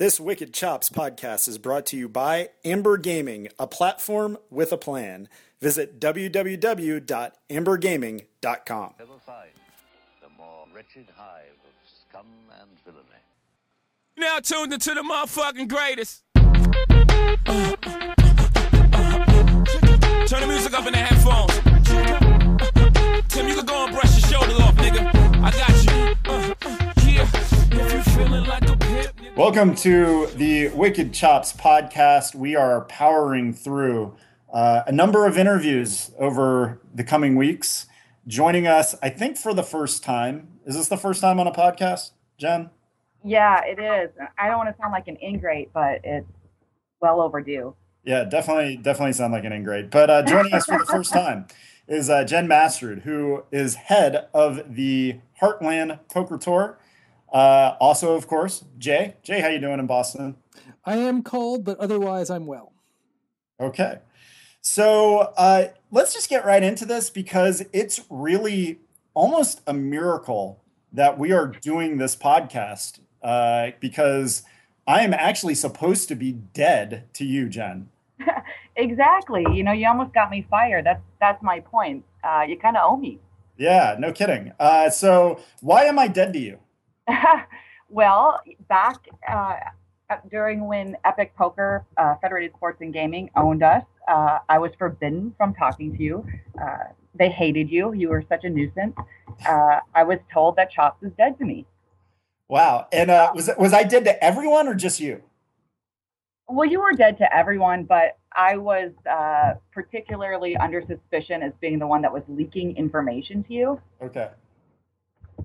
This Wicked Chops podcast is brought to you by Amber Gaming, a platform with a plan. Visit www.ambergaming.com. Ever find the more wretched hive of scum and villainy. Now tuned into the motherfucking greatest. Turn the music up in the headphones. Tim, you can go and brush your shoulders off, nigga. I got you. Welcome to the Wicked Chops podcast. We are powering through uh, a number of interviews over the coming weeks. Joining us, I think, for the first time. Is this the first time on a podcast, Jen? Yeah, it is. I don't want to sound like an ingrate, but it's well overdue. Yeah, definitely, definitely sound like an ingrate. But uh, joining us for the first time is uh, Jen Mastrud, who is head of the Heartland Poker Tour. Uh, also, of course, Jay. Jay, how you doing in Boston? I am cold, but otherwise I'm well. Okay. So uh, let's just get right into this because it's really almost a miracle that we are doing this podcast uh, because I am actually supposed to be dead to you, Jen. Exactly. You know, you almost got me fired. That's that's my point. Uh, you kind of owe me. Yeah, no kidding. Uh, so why am I dead to you? well, back uh, during when Epic Poker, uh, Federated Sports and Gaming owned us, uh, I was forbidden from talking to you. Uh, they hated you. You were such a nuisance. Uh, I was told that Chops is dead to me. Wow. And uh, was was I dead to everyone or just you? Well, you were dead to everyone, but I was uh, particularly under suspicion as being the one that was leaking information to you. Okay.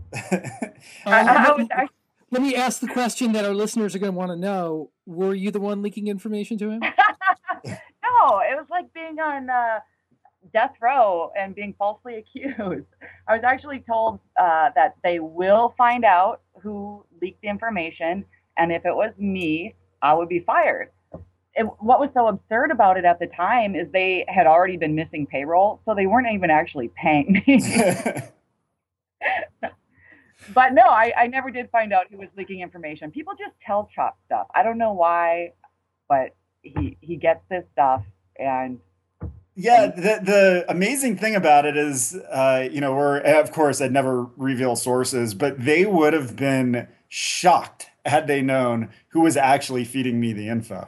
I, I let, was, I, let me ask the question that our listeners are going to want to know: Were you the one leaking information to him? no, it was like being on uh, death row and being falsely accused. I was actually told uh, that they will find out who leaked the information, and if it was me, I would be fired. It, what was so absurd about it at the time is they had already been missing payroll, so they weren't even actually paying me. But no, I, I never did find out who was leaking information. People just tell Chop stuff. I don't know why, but he he gets this stuff, and Yeah, the the amazing thing about it is, uh, you know, we're of course I'd never reveal sources, but they would have been shocked had they known who was actually feeding me the info.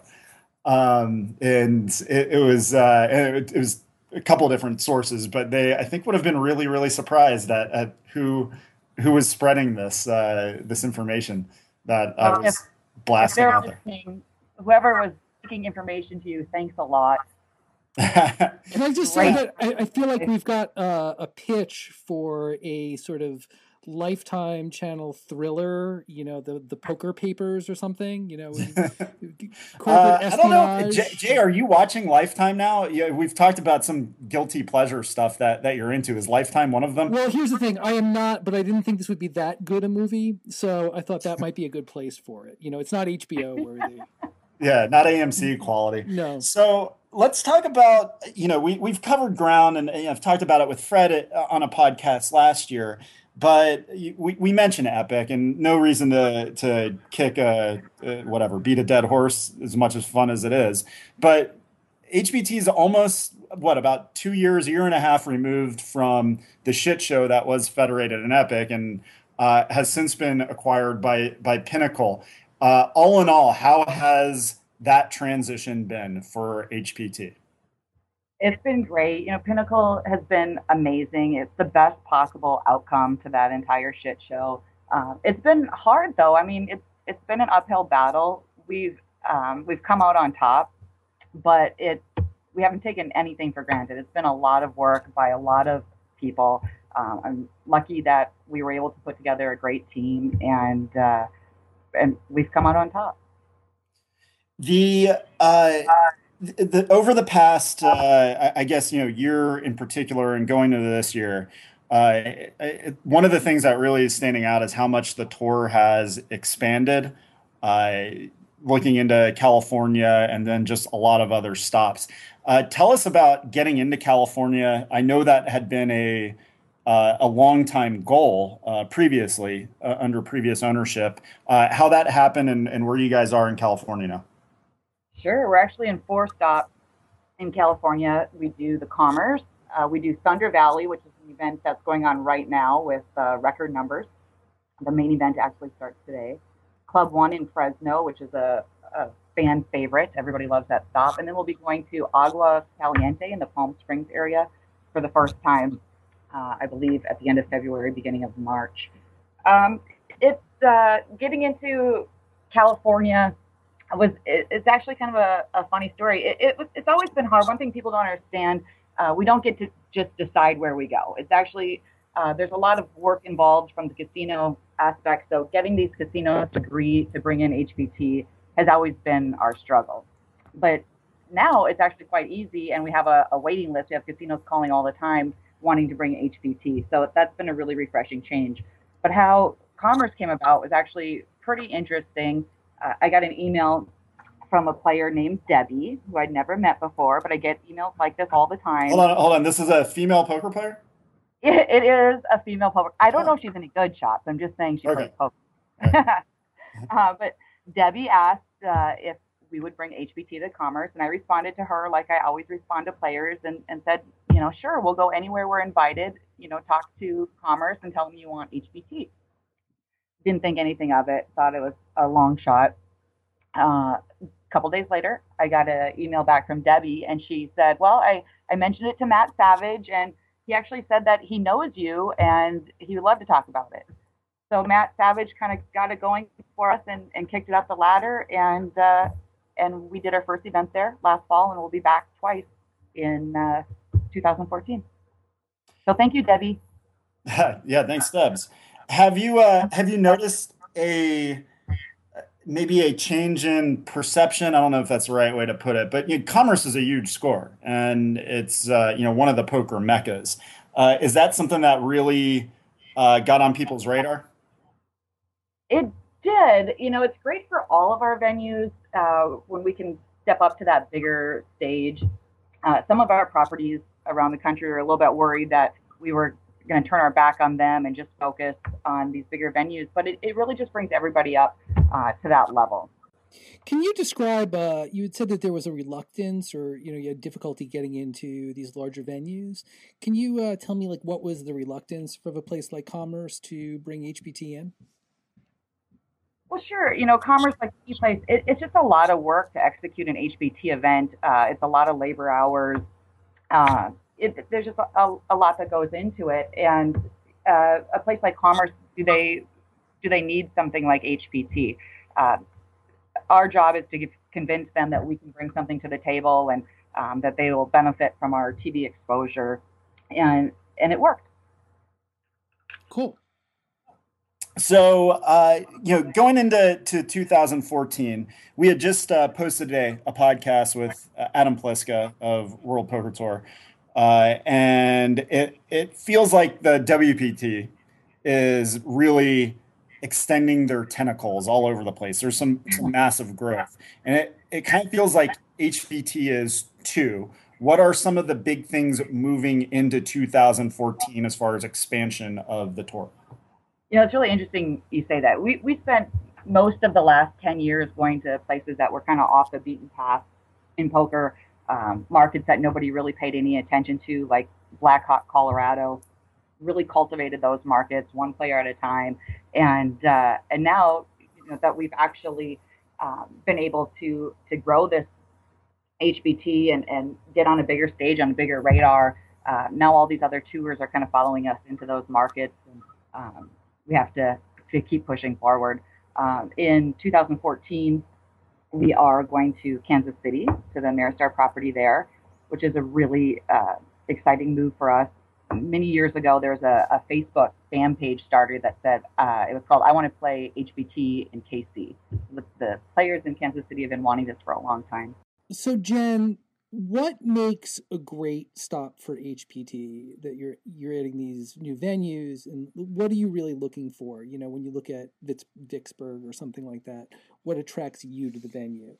Um, and it, it was uh, it, it was a couple different sources, but they I think would have been really really surprised at, at who who was spreading this uh, this information that I Well, was if- if blasting they're out there. listening, whoever was leaking information to you, thanks a lot. Can I just say that I, I feel like we've got uh, a pitch for a sort of Lifetime Channel thriller. You know, the the Poker Papers or something. You know, corporate Uh, I don't know. Jay, Jay. Are you watching Lifetime now? Yeah, we've talked about some guilty pleasure stuff that that you're into. Is Lifetime one of them? Well, here's the thing. I am not, but I didn't think this would be that good a movie, so I thought that might be a good place for it. You know, it's not HBO worthy. yeah, not AMC quality. No. So let's talk about you know we we've covered ground and, and I've talked about it with Fred at, on a podcast last year, but we we mentioned Epic and no reason to to kick a, a whatever beat a dead horse as much as fun as it is, but HPT is almost what about two years, a year and a half removed from the shit show that was Federated and Epic, and uh, has since been acquired by by Pinnacle. Uh, all in all, how has that transition been for HPT? It's been great. You know, Pinnacle has been amazing. It's the best possible outcome to that entire shit show. Um, it's been hard though. I mean, it's it's been an uphill battle. We've um, we've come out on top, but it we haven't taken anything for granted. It's been a lot of work by a lot of people. Um, I'm lucky that we were able to put together a great team, and uh, and we've come out on top. The uh, the, the over the past, uh, I, I guess you know, year in particular, and going into this year, uh, one of the things that really is standing out is how much the tour has expanded. Uh, looking into California and then just a lot of other stops. Uh, tell us about getting into California. I know that had been a uh, a long-time goal uh, previously uh, under previous ownership. Uh, how that happened and, and where you guys are in California now? Sure, we're actually in four stops in California. We do the Commerce, uh, we do Thunder Valley, which is an event that's going on right now with uh, record numbers. The main event actually starts today. Club One in Fresno, which is a, a fan favorite. Everybody loves that stop. And then we'll be going to Agua Caliente in the Palm Springs area for the first time, uh, I believe, at the end of February, beginning of March. Um, it's uh, getting into California was it, it's actually kind of a, a funny story. It, it was, it's always been hard. One thing people don't understand, uh, we don't get to just decide where we go. It's actually uh, there's a lot of work involved from the casino aspect. So getting these casinos to agree to bring in HPT has always been our struggle. But now it's actually quite easy, and we have a, a waiting list. We have casinos calling all the time wanting to bring HPT. So that's been a really refreshing change. But how commerce came about was actually pretty interesting. Uh, I got an email from a player named Debbie, who I'd never met before, but I get emails like this all the time. Hold on, hold on. This is a female poker player. It, it is a female poker. I don't know if she's any good shots. I'm just saying she Okay. plays poker. uh, but Debbie asked uh, if we would bring HPT to Commerce, and I responded to her like I always respond to players, and, and said, you know, sure, we'll go anywhere we're invited. You know, talk to Commerce and tell them you want HPT. Didn't think anything of it. Thought it was a long shot. Uh, a couple days later, I got an email back from Debbie, and she said, "Well, I I mentioned it to Matt Savage, and he actually said that he knows you, and he would love to talk about it." So Matt Savage kind of got it going for us and, and kicked it up the ladder, and uh, and we did our first event there last fall, and we'll be back twice in uh, 2014. So thank you, Debbie. yeah, thanks, Debs. Have you uh, have you noticed a maybe a change in perception? I don't know if that's the right way to put it, but you know, commerce is a huge score, and it's uh, you know one of the poker meccas. Uh, is that something that really uh, got on people's radar? It did. You know, it's great for all of our venues uh, when we can step up to that bigger stage. Uh, some of our properties around the country are a little bit worried that we were going to turn our back on them and just focus on these bigger venues, but it, it really just brings everybody up uh, to that level. Can you describe? Uh, you had said that there was a reluctance, or you know, you had difficulty getting into these larger venues. Can you uh, tell me, like, what was the reluctance of a place like Commerce to bring HPT in? Well, sure. You know, commerce like any place, it, it's just a lot of work to execute an HPT event. Uh, it's a lot of labor hours. It, there's just a, a, lot that goes into it. And uh, a place like commerce, do they do they need something like HPT? Uh, our job is to give, convince them that we can bring something to the table and um, that they will benefit from our TV exposure, and and it worked. Cool. So, uh, you know, going into to 2014, we had just uh, posted a, a podcast with uh, Adam Pliska of World Poker Tour, uh, and it it feels like the WPT is really extending their tentacles all over the place. There's some, some massive growth, and it it kind of feels like HPT is too. What are some of the big things moving into 2014 as far as expansion of the tour? You know, it's really interesting you say that. We we spent most of the last ten years going to places that were kind of off the beaten path in poker, um, markets that nobody really paid any attention to, like Black Hawk, Colorado. Really cultivated those markets one player at a time, and uh, and now you know, that we've actually um, been able to to grow this HPT and and get on a bigger stage on a bigger radar. Uh, now all these other tours are kind of following us into those markets. And, um, we have to, to keep pushing forward. Um, in 2014, we are going to Kansas City to the Ameristar property there, which is a really uh, exciting move for us. Many years ago, there was a, a Facebook fan page started that said uh, it was called "I Want to Play HPT in KC." The, the players in Kansas City have been wanting this for a long time. So, Jen, what makes a great stop for HPT that you're you're adding these new venues and what are you really looking for? You know, when you look at Vicksburg or something like that, what attracts you to the venue?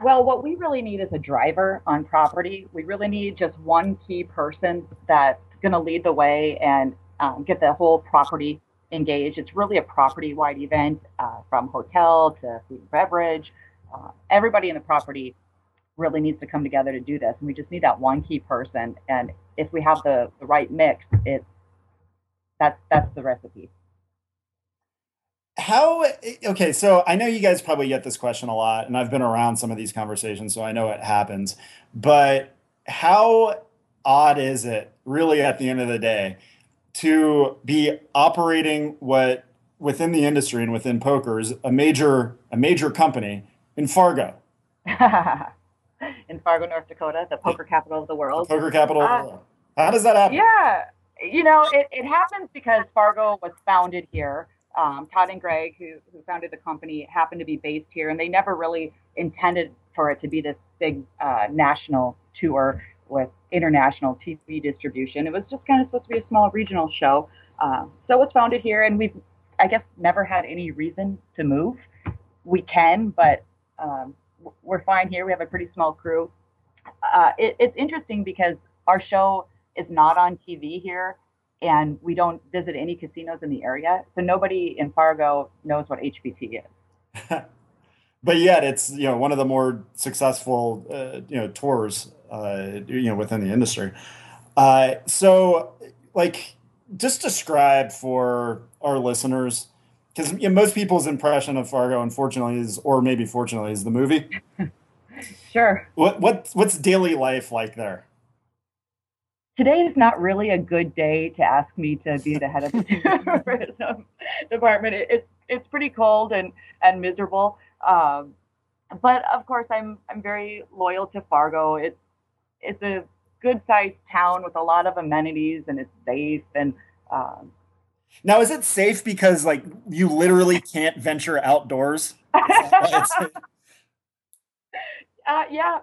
Well, what we really need is a driver on property. We really need just one key person that's going to lead the way and um, get the whole property engaged. It's really a property wide event uh, from hotel to food and beverage. Uh, everybody in the property really needs to come together to do this. And we just need that one key person. And if we have the, the right mix, it's that's that's the recipe. How okay, so I know you guys probably get this question a lot, and I've been around some of these conversations, so I know it happens. But how odd is it really at the end of the day to be operating what within the industry and within poker is a major a major company in Fargo? in Fargo, North Dakota, the poker capital of the world. The poker capital uh, of the world. How does that happen? Yeah, you know, it, it happens because Fargo was founded here. Um, Todd and Greg, who, who founded the company, happened to be based here, and they never really intended for it to be this big uh, national tour with international TV distribution. It was just kind of supposed to be a small regional show. Uh, so it was founded here, and we've, I guess, never had any reason to move. We can, but um, we're fine here. We have a pretty small crew. Uh, it, it's interesting because our show is not on TV here, and we don't visit any casinos in the area, so nobody in Fargo knows what HPT is. but yet, it's you know one of the more successful uh, you know tours uh, you know within the industry. Uh, so, like, just describe for our listeners because you know, most people's impression of Fargo, unfortunately, is or maybe fortunately, is the movie. sure. What what what's daily life like there? today is not really a good day to ask me to be the head of the tourism department. It, it's it's pretty cold and and miserable. Um, but of course, I'm I'm very loyal to Fargo. It's it's a good sized town with a lot of amenities, and it's safe. And um, now, is it safe because like you literally can't venture outdoors? uh, yeah.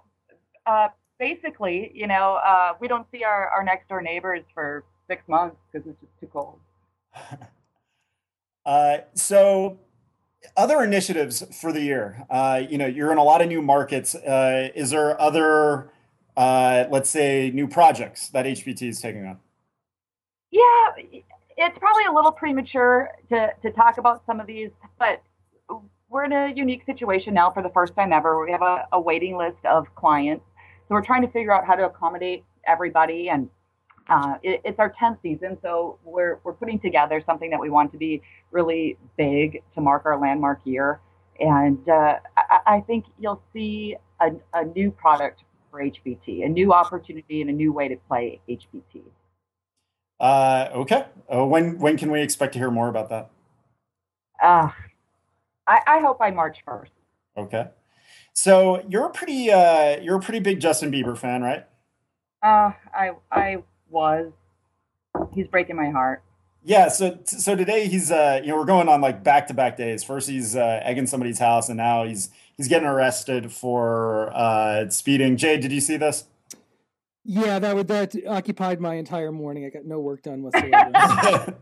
Uh, basically, you know, uh, we don't see our, our next door neighbors for six months because it's just too cold. uh, so, other initiatives for the year. Uh, you know, you're in a lot of new markets. Uh, is there other, uh, let's say, new projects that HPT is taking on? Yeah, it's probably a little premature to, to talk about some of these, but we're in a unique situation now for the first time ever. We have a, a waiting list of clients so we're trying to figure out how to accommodate everybody, and uh, it, it's our 10th season, so we're we're putting together something that we want to be really big to mark our landmark year, and uh, I, I, think you'll see a, a new product for HPT, a new opportunity, and a new way to play HPT. Uh, okay. Uh, when when can we expect to hear more about that? Uh, I, I hope by March 1st. Okay. So you're a pretty uh, you're a pretty big Justin Bieber fan, right? Uh, I I was. He's breaking my heart. Yeah, so so today he's uh you know we're going on like back to back days. First he's uh, egging somebody's house, and now he's he's getting arrested for uh, speeding. Jay, did you see this? Yeah, that would that occupied my entire morning. I got no work done whatsoever.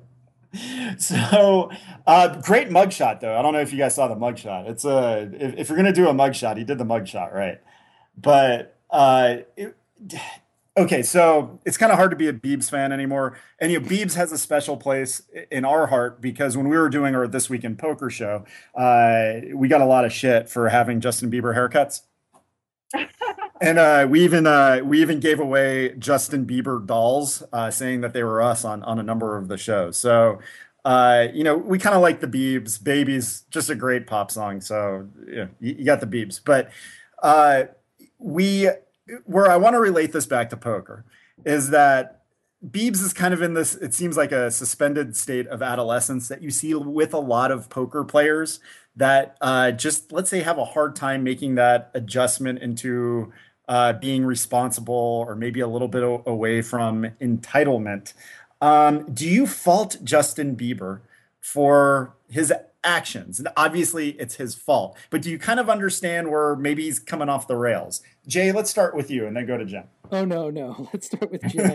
so uh, great mugshot though. I don't know if you guys saw the mugshot. It's a if, if you're gonna do a mugshot, he did the mugshot right. But uh, it, okay, so it's kind of hard to be a Biebs fan anymore. And you know, Biebs has a special place in our heart because when we were doing our this week in poker show, uh, we got a lot of shit for having Justin Bieber haircuts. and uh, we even uh, we even gave away Justin Bieber dolls, uh, saying that they were us on on a number of the shows. So uh, you know, we kind of like the Biebs. Babies, just a great pop song. So yeah, you, you got the Biebs, but uh, we where I want to relate this back to poker is that Biebs is kind of in this, it seems like a suspended state of adolescence that you see with a lot of poker players that uh, just, let's say, have a hard time making that adjustment into uh, being responsible or maybe a little bit away from entitlement. Um, do you fault Justin Bieber for his actions? And obviously, it's his fault, but do you kind of understand where maybe he's coming off the rails? Jay, let's start with you and then go to Jen. Oh no, no. Let's start with Jen.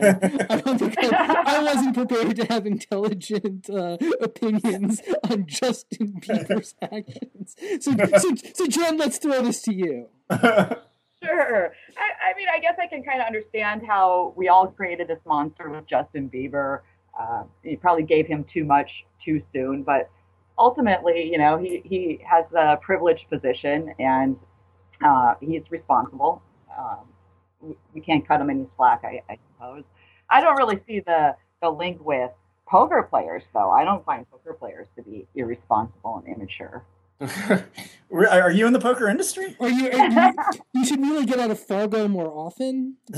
I don't think I, I, wasn't prepared to have intelligent uh, opinions on Justin Bieber's actions. So, so, so, Jen, let's throw this to you. I, I mean, I guess I can kind of understand how we all created this monster with Justin Bieber. Uh, he probably gave him too much too soon, but ultimately, you know, he, he has a privileged position and uh, he's responsible. Um, we, we can't cut him any slack, I, I suppose. I don't really see the, the link with poker players, though. I don't find poker players to be irresponsible and immature. Are you in the poker industry? Are you, are you, you should really get out of Fargo more often.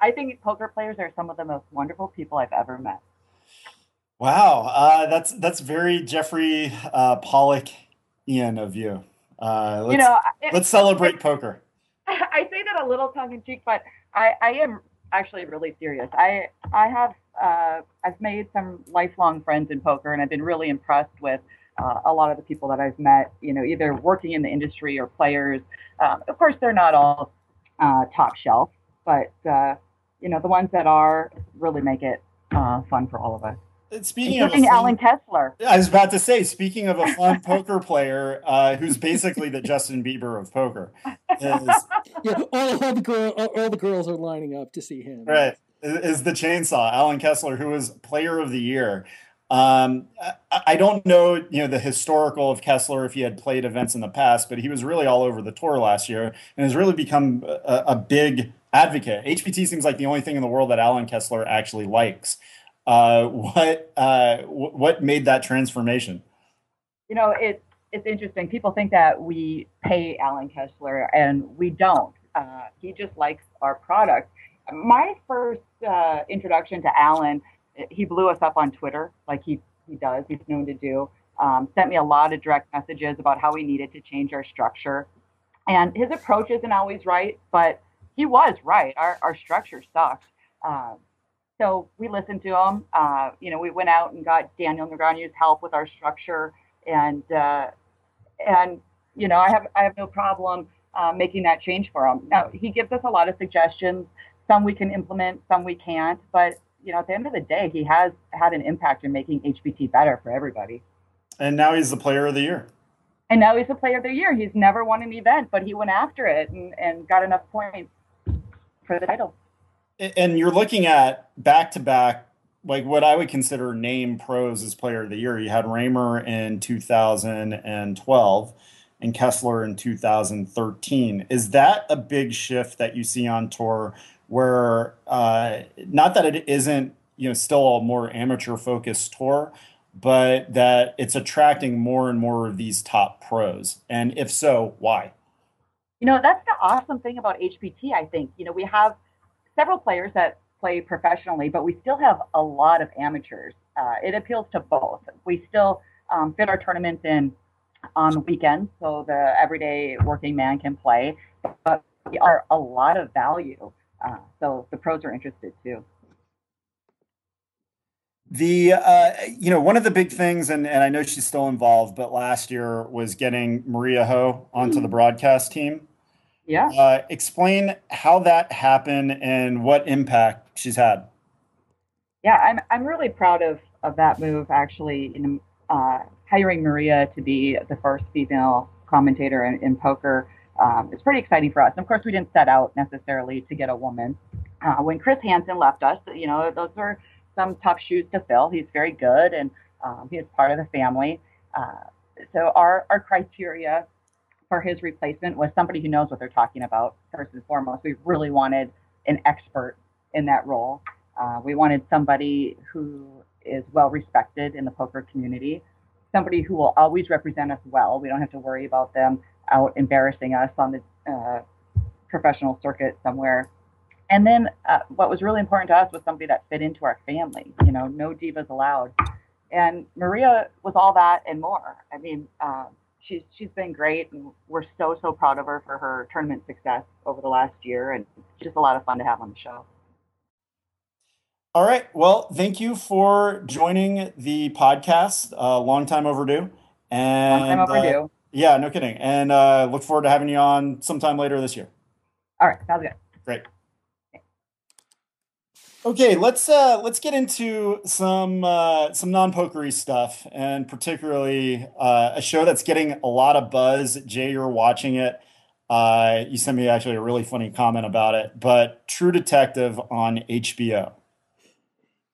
I think poker players are some of the most wonderful people I've ever met. Wow, uh, that's that's very Jeffrey uh, Pollack Ian of you. Uh, let's, you know, it, let's celebrate it, poker. I say that a little tongue in cheek, but I, I am actually really serious. I I have uh, I've made some lifelong friends in poker, and I've been really impressed with uh, a lot of the people that I've met. You know, either working in the industry or players. Um, of course, they're not all uh, top shelf, but uh, you know, the ones that are really make it uh, fun for all of us. Speaking Including of fun, Allen Kessler. I was about to say, speaking of a fun poker player uh, who's basically the Justin Bieber of poker, is, yeah, all, all the girl, all, all, the girls are lining up to see him. Right, is the chainsaw Allen Kessler, who was Player of the Year. Um, I, I, don't know, you know, the historical of Kessler if he had played events in the past, but he was really all over the tour last year and has really become a, a big advocate. HPT seems like the only thing in the world that Allen Kessler actually likes. Uh, what uh, w- what made that transformation? You know, it's it's interesting. People think that we pay Allen Kessler, and we don't. Uh, he just likes our product. My first uh, introduction to Allen, he blew us up on Twitter, like he he does. He's known to do. Um, sent me a lot of direct messages about how we needed to change our structure, and his approach isn't always right, but he was right. Our our structure sucked. Um, so we listened to him. Uh, you know, we went out and got Daniel Negreanu's help with our structure, and uh, and you know, I have I have no problem uh, making that change for him. Now he gives us a lot of suggestions. Some we can implement, some we can't. But you know, at the end of the day, he has had an impact in making HPT better for everybody. And now he's the player of the year. And now he's the player of the year. He's never won an event, but he went after it and, and got enough points for the title and you're looking at back to back like what I would consider name pros as player of the year. You had Raymer in 2012 and Kessler in 2013. Is that a big shift that you see on tour where uh, not that it isn't, you know, still a more amateur focused tour, but that it's attracting more and more of these top pros? And if so, why? You know, that's the awesome thing about HPT, I think. You know, we have several players that play professionally, but we still have a lot of amateurs. Uh, it appeals to both. We still um, fit our tournaments in on weekends, so the everyday working man can play, but we are a lot of value. Uh, so the pros are interested too. The uh, you know one of the big things, and, and I know she's still involved, but last year was getting Maria Ho onto the broadcast team. Yeah. Uh, explain how that happened and what impact she's had. Yeah, I'm I'm really proud of of that move. Actually, in uh, hiring Maria to be the first female commentator in, in poker, um, it's pretty exciting for us. And of course, we didn't set out necessarily to get a woman. Uh, when Chris Hansen left us, you know, those were some tough shoes to fill. He's very good, and um, he is part of the family. Uh, so our our criteria for his replacement was somebody who knows what they're talking about, first and foremost. We really wanted an expert in that role. Uh, we wanted somebody who is well respected in the poker community, somebody who will always represent us well. We don't have to worry about them out embarrassing us on the uh, professional circuit somewhere. And then uh, what was really important to us was somebody that fit into our family. You know, no divas allowed. And Maria was all that and more. I mean, uh, she's she's been great, and we're so so proud of her for her tournament success over the last year, and it's just a lot of fun to have on the show. All right. Well, thank you for joining the podcast. Uh, long time overdue. And long time uh, overdue. Uh, yeah, no kidding. And uh, look forward to having you on sometime later this year. All right. Sounds good. Great. Okay, let's uh, let's get into some uh, some non-pokery stuff, and particularly uh, a show that's getting a lot of buzz. Jay, you're watching it. Uh, you sent me actually a really funny comment about it, but True Detective on HBO.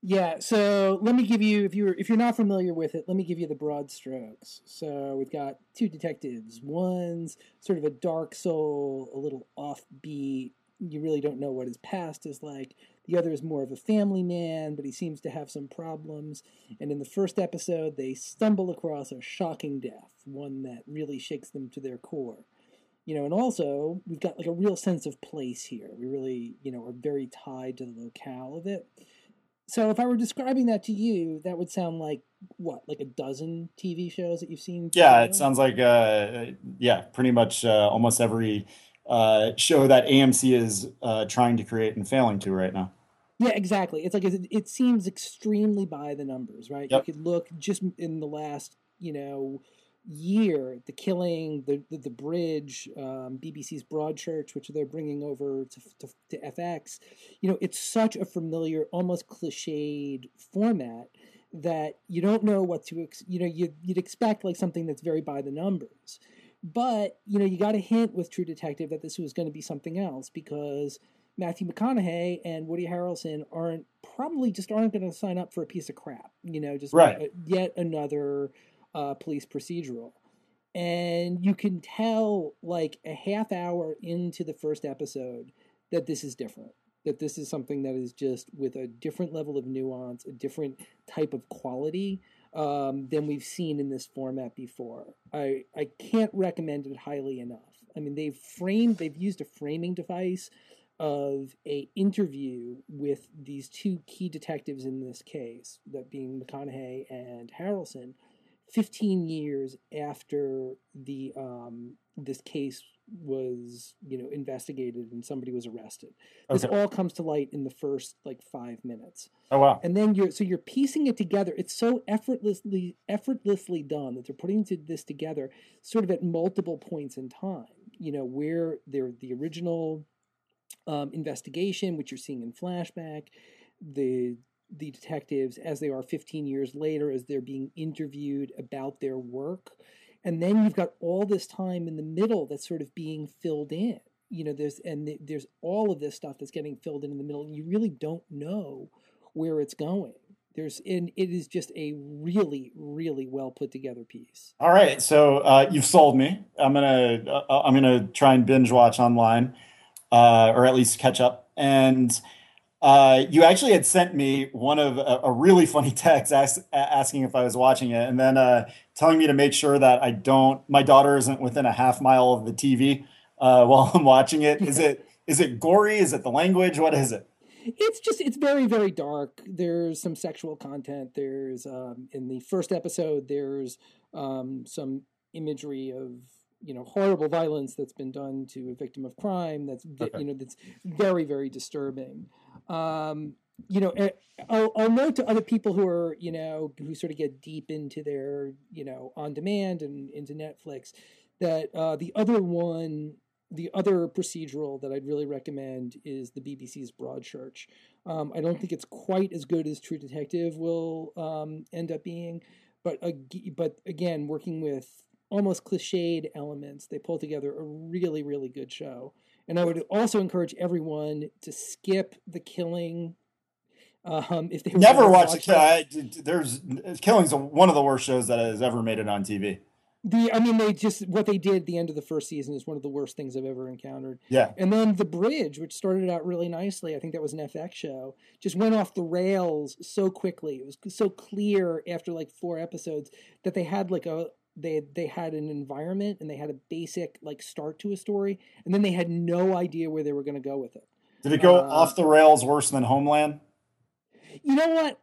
Yeah, so let me give you if you're if you're not familiar with it, let me give you the broad strokes. So we've got two detectives. One's sort of a dark soul, a little offbeat. You really don't know what his past is like. The other is more of a family man, but he seems to have some problems. And in the first episode, they stumble across a shocking death, one that really shakes them to their core. You know, and also we've got like a real sense of place here. We really, you know, are very tied to the locale of it. So if I were describing that to you, that would sound like what, like a dozen TV shows that you've seen? Yeah, it sounds like uh, yeah, pretty much uh, almost every uh, show that AMC is uh, trying to create and failing to right now. Yeah, exactly. It's like it, it seems extremely by the numbers, right? Yep. You could look just in the last, you know, year, the killing, the the, the bridge, um, BBC's Broadchurch, which they're bringing over to, to, to FX. You know, it's such a familiar, almost cliched format that you don't know what to, ex- you know, you, you'd expect like something that's very by the numbers. But, you know, you got a hint with True Detective that this was going to be something else because Matthew McConaughey and Woody Harrelson aren't probably just aren't going to sign up for a piece of crap, you know, just Right. yet another uh, police procedural. And you can tell, like a half hour into the first episode, that this is different. That this is something that is just with a different level of nuance, a different type of quality um, than we've seen in this format before. I I can't recommend it highly enough. I mean, they've framed, they've used a framing device of a interview with these two key detectives in this case, that being McConaughey and Harrelson, 15 years after the um, this case was you know investigated and somebody was arrested. This Okay. all comes to light in the first like five minutes Oh wow. and then you're so you're piecing it together it's so effortlessly effortlessly done that they're putting this together sort of at multiple points in time you know where they're the original um, investigation which you're seeing in flashback the the detectives as they are 15 years later as they're being interviewed about their work and then you've got all this time in the middle that's sort of being filled in you know there's and th- there's all of this stuff that's getting filled in in the middle and you really don't know where it's going there's and it is just a really really well put together piece All right, so uh, you've sold me. I'm gonna uh, I'm gonna try and binge watch online, uh, or at least catch up. And uh, you actually had sent me one of a, a really funny text ask, asking if I was watching it, and then uh, telling me to make sure that I don't. My daughter isn't within a half mile of the TV uh, while I'm watching it. Is it is it gory? Is it the language? What is it? it's just it's very very dark there's some sexual content there's um in the first episode there's um some imagery of you know horrible violence that's been done to a victim of crime that's Okay. you know that's very very disturbing um you know eh, I'll, I'll note to other people who are you know who sort of get deep into their you know on demand and into netflix that uh the other one the other procedural that I'd really recommend is the BBC's Broadchurch. Um, I don't think it's quite as good as True Detective will um, end up being, but ag- but again, working with almost cliched elements, they pull together a really really good show. And I would also encourage everyone to skip the killing. Um, if they Never watch it. I, there's Killing's one of the worst shows that has ever made it on TV. The I mean, they just what they did at the end of the first season is one of the worst things I've ever encountered. Yeah. And then the bridge, which started out really nicely, I think that was an FX show, just went off the rails so quickly. It was so clear after like four episodes that they had like a they they had an environment and they had a basic like start to a story, and then they had no idea where they were going to go with it. Did it go Uh, off the rails worse than Homeland? You know what?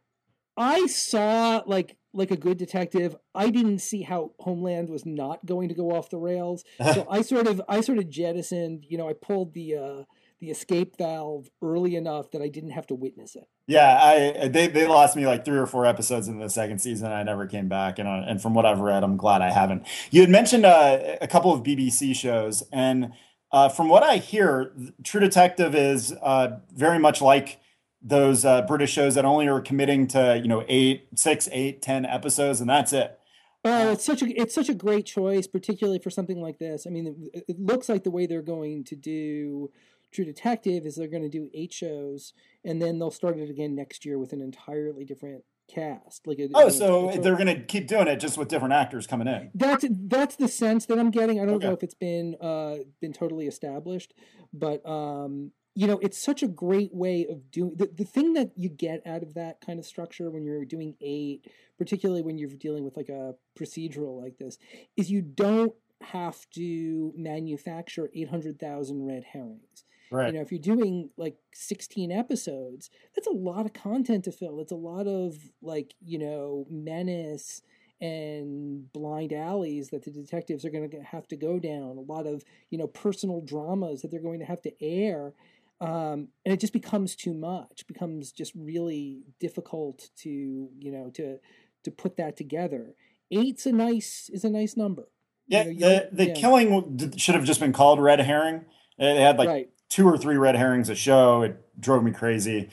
I saw like like a good detective. I didn't see how Homeland was not going to go off the rails. So I sort of I sort of jettisoned, you know, I pulled the uh the escape valve early enough that I didn't have to witness it. Yeah, I they they lost me like three or four episodes in the second season. I never came back, and uh, and from what I've read, I'm glad I haven't. You had mentioned uh, a couple of BBC shows, and uh, from what I hear, True Detective is uh, very much like those uh, British shows that only are committing to you know eight, six, eight, ten episodes, and that's it. Oh, it's such a it's such a great choice, particularly for something like this. I mean, it, it looks like the way they're going to do True Detective is they're going to do eight shows, and then they'll start it again next year with an entirely different cast. Like, a, oh, so they're going to keep doing it just with different actors coming in. That's that's the sense that I'm getting. I don't okay. know if it's been uh, been totally established, but um, you know, it's such a great way of doing the, the thing that you get out of that kind of structure when you're doing eight, particularly when you're dealing with like a procedural like this, is you don't have to manufacture 800,000 red herrings. Right. You know, if you're doing like 16 episodes, that's a lot of content to fill. It's a lot of like, you know, menace and blind alleys that the detectives are going to have to go down, a lot of, you know, personal dramas that they're going to have to air um, and it just becomes too much becomes just really difficult to you know to to put that together eight's a nice is a nice number yeah you know, the, the yeah. killing should have just been called red herring they had like right. Two or three red herrings a show. It drove me crazy.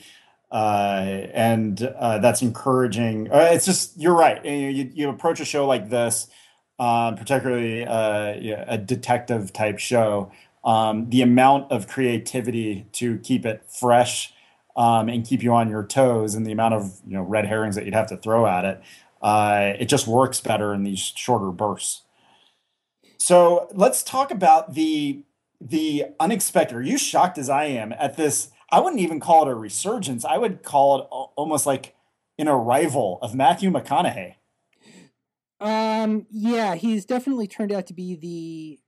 Uh, and uh, that's encouraging. Uh, it's just you're right. You, you, approach a show like this um, particularly uh, a detective type show um, the amount of creativity to keep it fresh um, and keep you on your toes and the amount of you know red herrings that you'd have to throw at it uh, it just works better in these shorter bursts. So let's talk about the the unexpected are you shocked as i am at this i wouldn't even call it a resurgence i would call it almost like an arrival of matthew mcconaughey um yeah he's definitely turned out to be the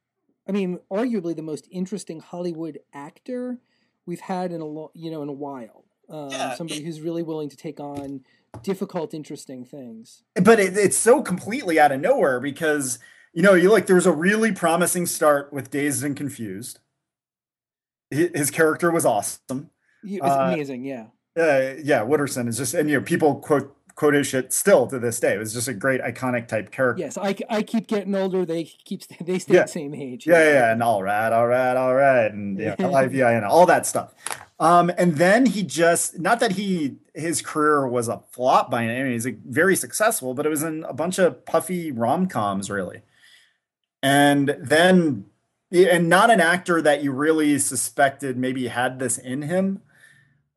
I mean, arguably the most interesting Hollywood actor we've had in a lo- you know in a while. Um, yeah, somebody who's really willing to take on difficult, interesting things. But it, it's so completely out of nowhere because you know you like there was a really promising start with Dazed and Confused. His, character was awesome. It was uh, amazing, yeah. Uh, yeah, Wooderson is just, and you know, people quote quote his shit still to this day. It was just a great iconic type character. Yes, I, I keep getting older. They keep they stay yeah. the same age. Yeah, yeah, yeah, and all right, all right, all right, and yeah, L-I-V-I-N, all that stuff. Um, and then he just not that he his career was a flop by any means, he's very successful, but it was in a bunch of puffy rom coms really. And then and not an actor that you really suspected maybe had this in him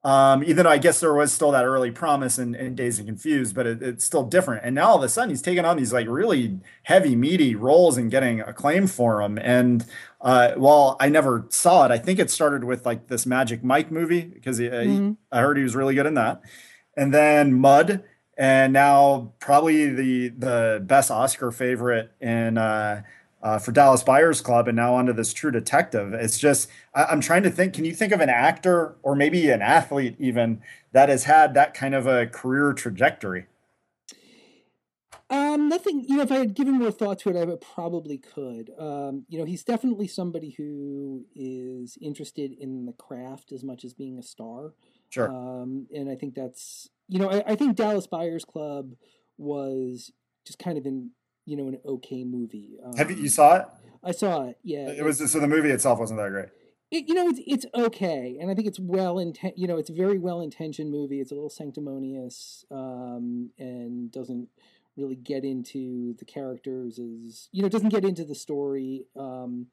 um, even though I guess there was still that early promise in, in Dazed and Confused, but it, it's still different. And now all of a sudden he's taking on these like really heavy, meaty roles and getting acclaim for them. And uh, while I never saw it, I think it started with like this Magic Mike movie because he, mm-hmm. he, I heard he was really good in that. And then Mud, and now probably the the best Oscar favorite in uh, uh, for Dallas Buyers Club and now onto this True Detective. It's just I, am trying to think. Can you think of an actor or maybe an athlete even that has had that kind of a career trajectory? Um, nothing. You know, if I had given more thought to it, I probably could. Um, you know, he's definitely somebody who is interested in the craft as much as being a star. Sure. Um, and I think that's you know, I, I think Dallas Buyers Club was just kind of in you know an okay movie. Um, Have you, you saw it? I saw it. Yeah, it was so the movie itself wasn't that great. It, you know, it's it's okay, and I think it's well inten- You know, it's a very well intentioned movie. It's a little sanctimonious, um, and doesn't really get into the characters as you know, doesn't get into the story um,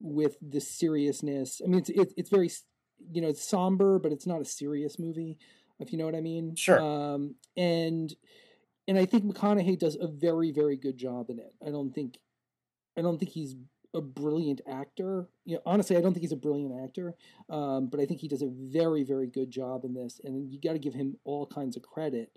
with the seriousness. I mean, it's it, it's very you know, it's somber, but it's not a serious movie. If you know what I mean. Sure. Um, and and I think McConaughey does a very very good job in it. I don't think I don't think he's a brilliant actor. You know, honestly, I don't think he's a brilliant actor, um, but I think he does a very very good job in this, and you got to give him all kinds of credit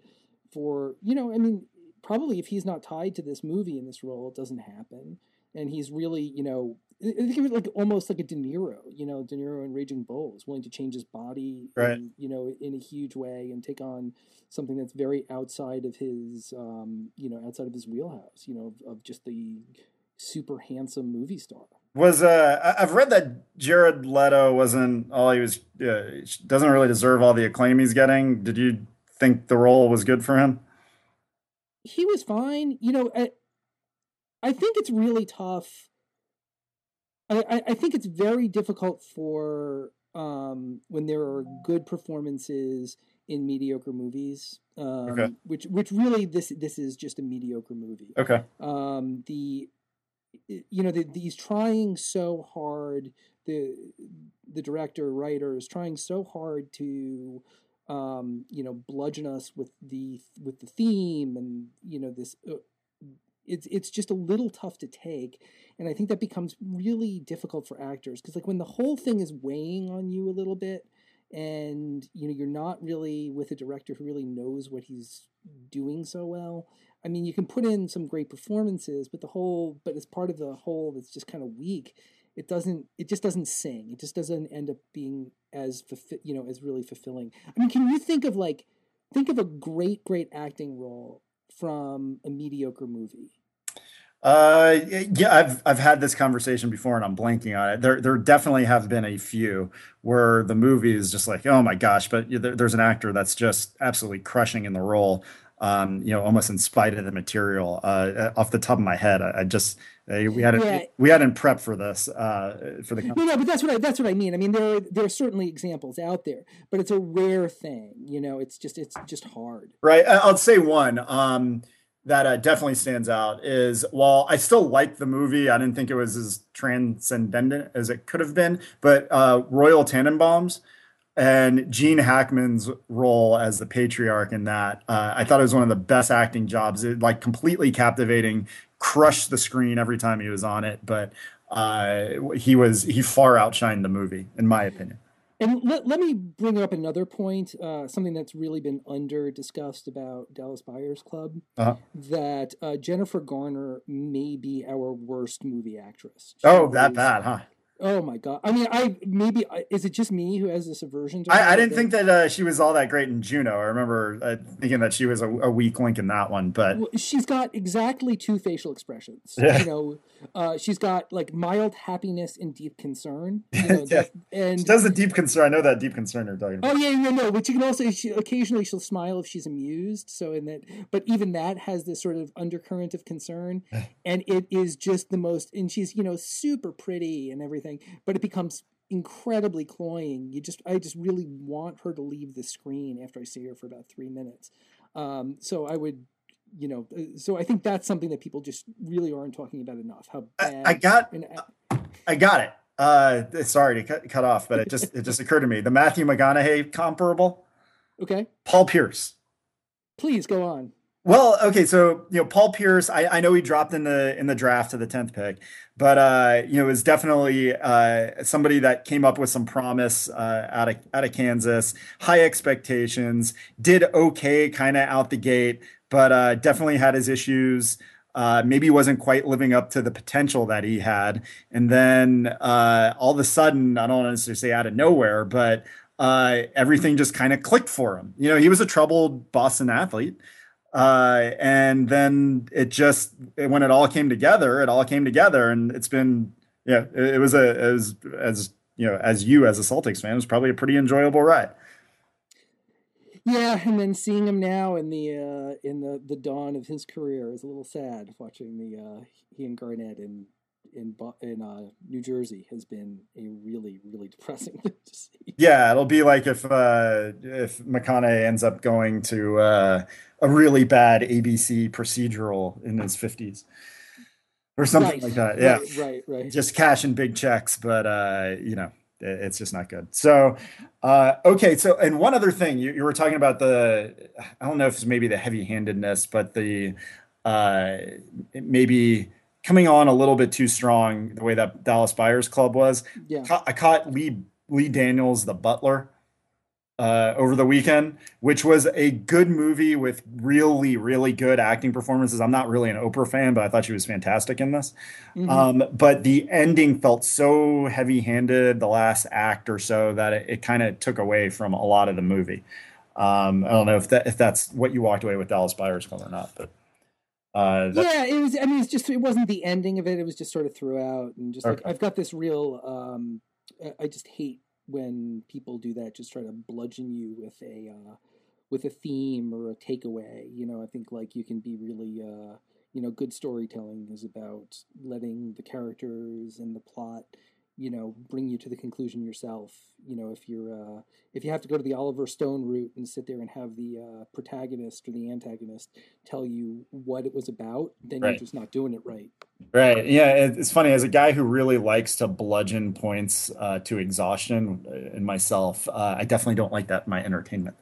for you know. I mean, probably if he's not tied to this movie in this role, it doesn't happen. And he's really, you know, think of it like almost like a De Niro, you know, De Niro in Raging Bull is willing to change his body, right. in, you know, in a huge way and take on something that's very outside of his, um, you know, outside of his wheelhouse, you know, of, of just the super handsome movie star. Was uh, I've read that Jared Leto wasn't all he was uh, doesn't really deserve all the acclaim he's getting. Did you think the role was good for him? He was fine. You know, I, I think it's really tough I, I think it's very difficult for um, when there are good performances in mediocre movies. Um, Okay. Which which really this this is just a mediocre movie. Okay. Um, the you know the, he's trying so hard. The the director writer is trying so hard to um, you know bludgeon us with the with the theme and you know this. It's it's just a little tough to take, and I think that becomes really difficult for actors because like when the whole thing is weighing on you a little bit, and you know you're not really with a director who really knows what he's doing so well. I mean, you can put in some great performances, but the whole but as part of the whole that's just kind of weak. It doesn't. It just doesn't sing. It just doesn't end up being as you know as really fulfilling. I mean, can you think of like think of a great great acting role from a mediocre movie? Uh, yeah, I've I've had this conversation before, and I'm blanking on it. There there definitely have been a few where the movie is just like, oh my gosh, but there, there's an actor that's just absolutely crushing in the role. Um, you know, almost in spite of the material. Uh, off the top of my head, I, I just uh, we had Yeah. we hadn't prep for this uh, for the. No, no, but that's what I that's what I mean. I mean, there are there are certainly examples out there, but it's a rare thing. You know, it's just it's just hard. Right. I- I'll say one um, that uh, definitely stands out is while I still like the movie, I didn't think it was as transcendent as it could have been, but uh, Royal Tenenbaums and Gene Hackman's role as the patriarch in that, uh, I thought it was one of the best acting jobs. It like completely captivating, crushed the screen every time he was on it, but uh, he was he far outshined the movie in my opinion. And let, let me bring up another point, uh, something that's really been under discussed about Dallas Buyers Club. Uh-huh. That uh, Jennifer Garner may be our worst movie actress. She Oh, that bad, huh? Oh my god! I mean, I maybe is it just me who has this aversion to? I, I didn't that- think that uh, she was all that great in Juno. I remember uh, thinking that she was a, a weak link in that one, but Well, she's got exactly two facial expressions. Yeah. You know, uh, she's got like mild happiness and deep concern. You know, Yeah. and she does the deep concern. I know that deep concern you're talking about. Oh yeah, yeah, no. But you can also she, occasionally she'll smile if she's amused. So in that, but even that has this sort of undercurrent of concern, and it is just the most. And she's you know super pretty and everything, but it becomes incredibly cloying. You just I just really want her to leave the screen after I see her for about three minutes. Um, so I would. You know, uh, so I think that's something that people just really aren't talking about enough. How bad I got, an I got it. Uh, sorry to cut, cut off, but it just it just occurred to me. The Matthew McConaughey comparable, okay. Paul Pierce. Please go on. Well, okay, so you know Paul Pierce. I, I know he dropped in the in the draft to the tenth pick, but uh, you know is definitely uh, somebody that came up with some promise uh, out of out of Kansas, high expectations, did okay kind of out the gate, but uh, definitely had his issues. Uh, maybe wasn't quite living up to the potential that he had, and then uh, all of a sudden, I don't necessarily say out of nowhere, but uh, everything just kind of clicked for him. You know, he was a troubled Boston athlete. Uh, and then it just when it all came together, it all came together, and it's been yeah, it, it was a as as you know as you as a Celtics fan, it was probably a pretty enjoyable ride. Yeah, and then seeing him now in the uh, in the, the dawn of his career is a little sad. Watching the uh, he and Garnett in in in uh, New Jersey has been a really really depressing thing to see. Yeah, it'll be like if uh, if McConaughey ends up going to uh, a really bad ABC procedural in his fifties or something Right, like that. Yeah, right, right, right. just cashing big checks, but uh, you know, it's just not good. So, uh, okay. So, and one other thing, you, you were talking about the, I don't know if it's maybe the heavy handedness, but the, uh, maybe coming on a little bit too strong, the way that Dallas Buyers Club was. Yeah. I caught Lee, Lee Daniels, the butler, uh, over the weekend, which was a good movie with really, really good acting performances. I'm not really an Oprah fan, but I thought she was fantastic in this. Mhm. Um, but the ending felt so heavy handed, the last act or so, that it, it kind of took away from a lot of the movie. Um, I don't know if that if that's what you walked away with Dallas Buyers Club or not, but uh, yeah, it was. I mean, it's just it wasn't the ending of it. It was just sort of throughout, and just like I've got this real. Um, I just hate when people do that. Just try to bludgeon you with a uh, with a theme or a takeaway. You know, I think like you can be really. Uh, you know, good storytelling is about letting the characters and the plot you know bring you to the conclusion yourself you know if you're uh, if you have to go to the oliver stone route and sit there and have the uh, protagonist or the antagonist tell you what it was about then Right. you're just not doing it right Right. Yeah. It's funny. As a guy who really likes to bludgeon points uh, to exhaustion uh, in myself, uh, I definitely don't like that in my entertainment.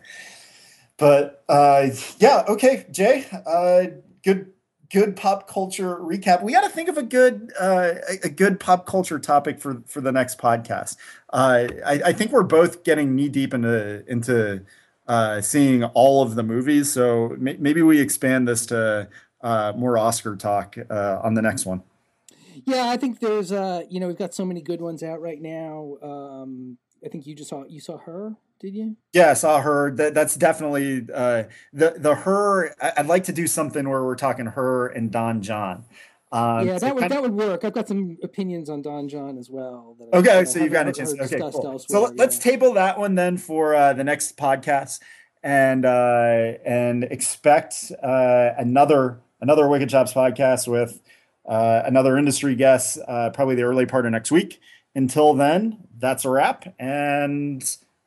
But uh, yeah. Okay, Jay. Uh, good. Good pop culture recap. We got to think of a good uh, a, good pop culture topic for for the next podcast. Uh, I, I think we're both getting knee deep into into uh, seeing all of the movies. So may, maybe we expand this to uh, more Oscar talk uh, on the next one. yeah i think there's uh you know we've got so many good ones out right now um i think you just saw you saw her did you Yeah, I saw her. That that's definitely uh, the the her. I- I'd like to do something where we're talking her and Don Jon. Um, yeah that would that would work i've got some opinions on don jon as well that I- Okay, I so you've got a chance. Okay, cool. So let- let's yeah. table that one then for uh, the next podcast, and uh, and expect uh, another another Wicked Chops podcast with uh, another industry guest, uh, probably the early part of next week. Until then, that's a wrap, and